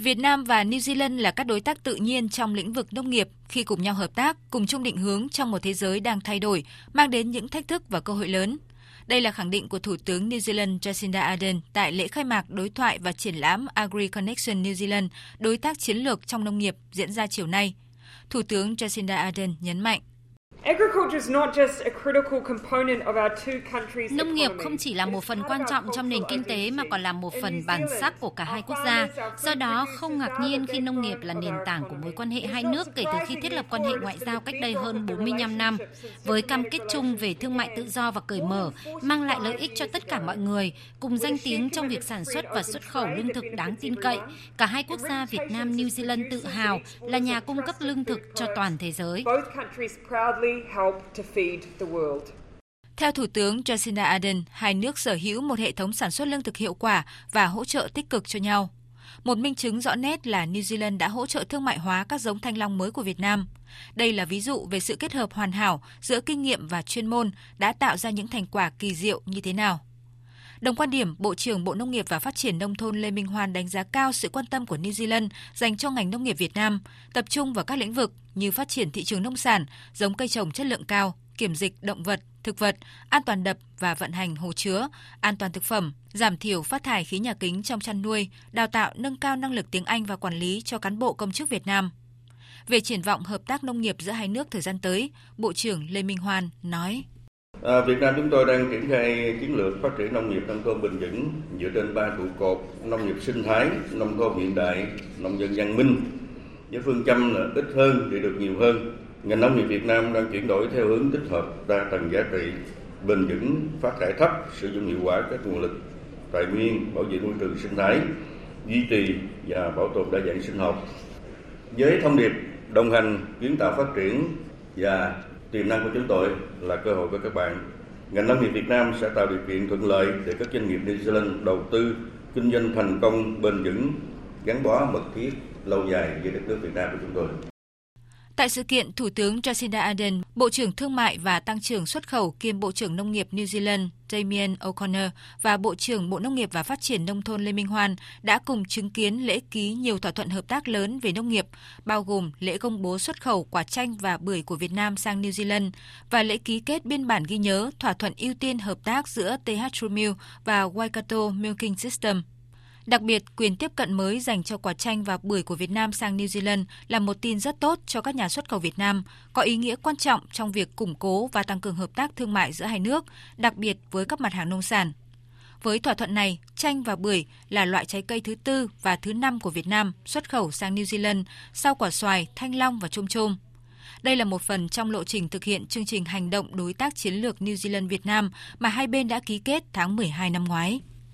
Việt Nam và New Zealand là các đối tác tự nhiên trong lĩnh vực nông nghiệp khi cùng nhau hợp tác, cùng chung định hướng trong một thế giới đang thay đổi, mang đến những thách thức và cơ hội lớn. Đây là khẳng định của Thủ tướng New Zealand Jacinda Ardern tại lễ khai mạc đối thoại và triển lãm Agri Connection New Zealand, đối tác chiến lược trong nông nghiệp diễn ra chiều nay. Thủ tướng Jacinda Ardern nhấn mạnh Nông nghiệp không chỉ là một phần quan trọng trong nền kinh tế mà còn là một phần bản sắc của cả hai quốc gia. Do đó, không ngạc nhiên khi nông nghiệp là nền tảng của mối quan hệ hai nước kể từ khi thiết lập quan hệ ngoại giao cách đây hơn 45 năm. Với cam kết chung về thương mại tự do và cởi mở, mang lại lợi ích cho tất cả mọi người, cùng danh tiếng trong việc sản xuất và xuất khẩu lương thực đáng tin cậy, cả hai quốc gia Việt Nam New Zealand tự hào là nhà cung cấp lương thực cho toàn thế giới help to feed the world. Theo Thủ tướng Jacinda Ardern, hai nước sở hữu một hệ thống sản xuất lương thực hiệu quả và hỗ trợ tích cực cho nhau. Một minh chứng rõ nét là New Zealand đã hỗ trợ thương mại hóa các giống thanh long mới của Việt Nam. Đây là ví dụ về sự kết hợp hoàn hảo giữa kinh nghiệm và chuyên môn đã tạo ra những thành quả kỳ diệu như thế nào. Đồng quan điểm, Bộ trưởng Bộ Nông nghiệp và Phát triển Nông thôn Lê Minh Hoan đánh giá cao sự quan tâm của New Zealand dành cho ngành nông nghiệp Việt Nam, tập trung vào các lĩnh vực như phát triển thị trường nông sản, giống cây trồng chất lượng cao, kiểm dịch động vật, thực vật, an toàn đập và vận hành hồ chứa, an toàn thực phẩm, giảm thiểu phát thải khí nhà kính trong chăn nuôi, đào tạo nâng cao năng lực tiếng Anh và quản lý cho cán bộ công chức Việt Nam. Về triển vọng hợp tác nông nghiệp giữa hai nước thời gian tới, Bộ trưởng Lê Minh Hoan nói: À, Việt Nam chúng tôi đang triển khai chiến lược phát triển nông nghiệp nông thôn bền vững dựa trên ba trụ cột nông nghiệp sinh thái, nông thôn hiện đại, nông dân văn minh với phương châm là ít hơn để được nhiều hơn. Ngành nông nghiệp Việt Nam đang chuyển đổi theo hướng tích hợp đa tầng giá trị, bền vững, phát thải thấp, sử dụng hiệu quả các nguồn lực tài nguyên, bảo vệ môi trường sinh thái, duy trì và bảo tồn đa dạng sinh học. Với thông điệp đồng hành kiến tạo phát triển và tiềm năng của chúng tôi là cơ hội với các bạn. Ngành nông nghiệp Việt Nam sẽ tạo điều kiện thuận lợi để các doanh nghiệp New Zealand đầu tư kinh doanh thành công bền vững, gắn bó mật thiết lâu dài với đất nước Việt Nam của chúng tôi. Tại sự kiện, Thủ tướng Jacinda Ardern, Bộ trưởng Thương mại và Tăng trưởng xuất khẩu kiêm Bộ trưởng Nông nghiệp New Zealand Damien O'Connor và Bộ trưởng Bộ Nông nghiệp và Phát triển Nông thôn Lê Minh Hoan đã cùng chứng kiến lễ ký nhiều thỏa thuận hợp tác lớn về nông nghiệp, bao gồm lễ công bố xuất khẩu quả chanh và bưởi của Việt Nam sang New Zealand và lễ ký kết biên bản ghi nhớ thỏa thuận ưu tiên hợp tác giữa TH True và Waikato Milking System. Đặc biệt, quyền tiếp cận mới dành cho quả chanh và bưởi của Việt Nam sang New Zealand là một tin rất tốt cho các nhà xuất khẩu Việt Nam, có ý nghĩa quan trọng trong việc củng cố và tăng cường hợp tác thương mại giữa hai nước, đặc biệt với các mặt hàng nông sản. Với thỏa thuận này, chanh và bưởi là loại trái cây thứ tư và thứ năm của Việt Nam xuất khẩu sang New Zealand sau quả xoài, thanh long và chôm chôm. Đây là một phần trong lộ trình thực hiện chương trình hành động đối tác chiến lược New Zealand Việt Nam mà hai bên đã ký kết tháng 12 năm ngoái.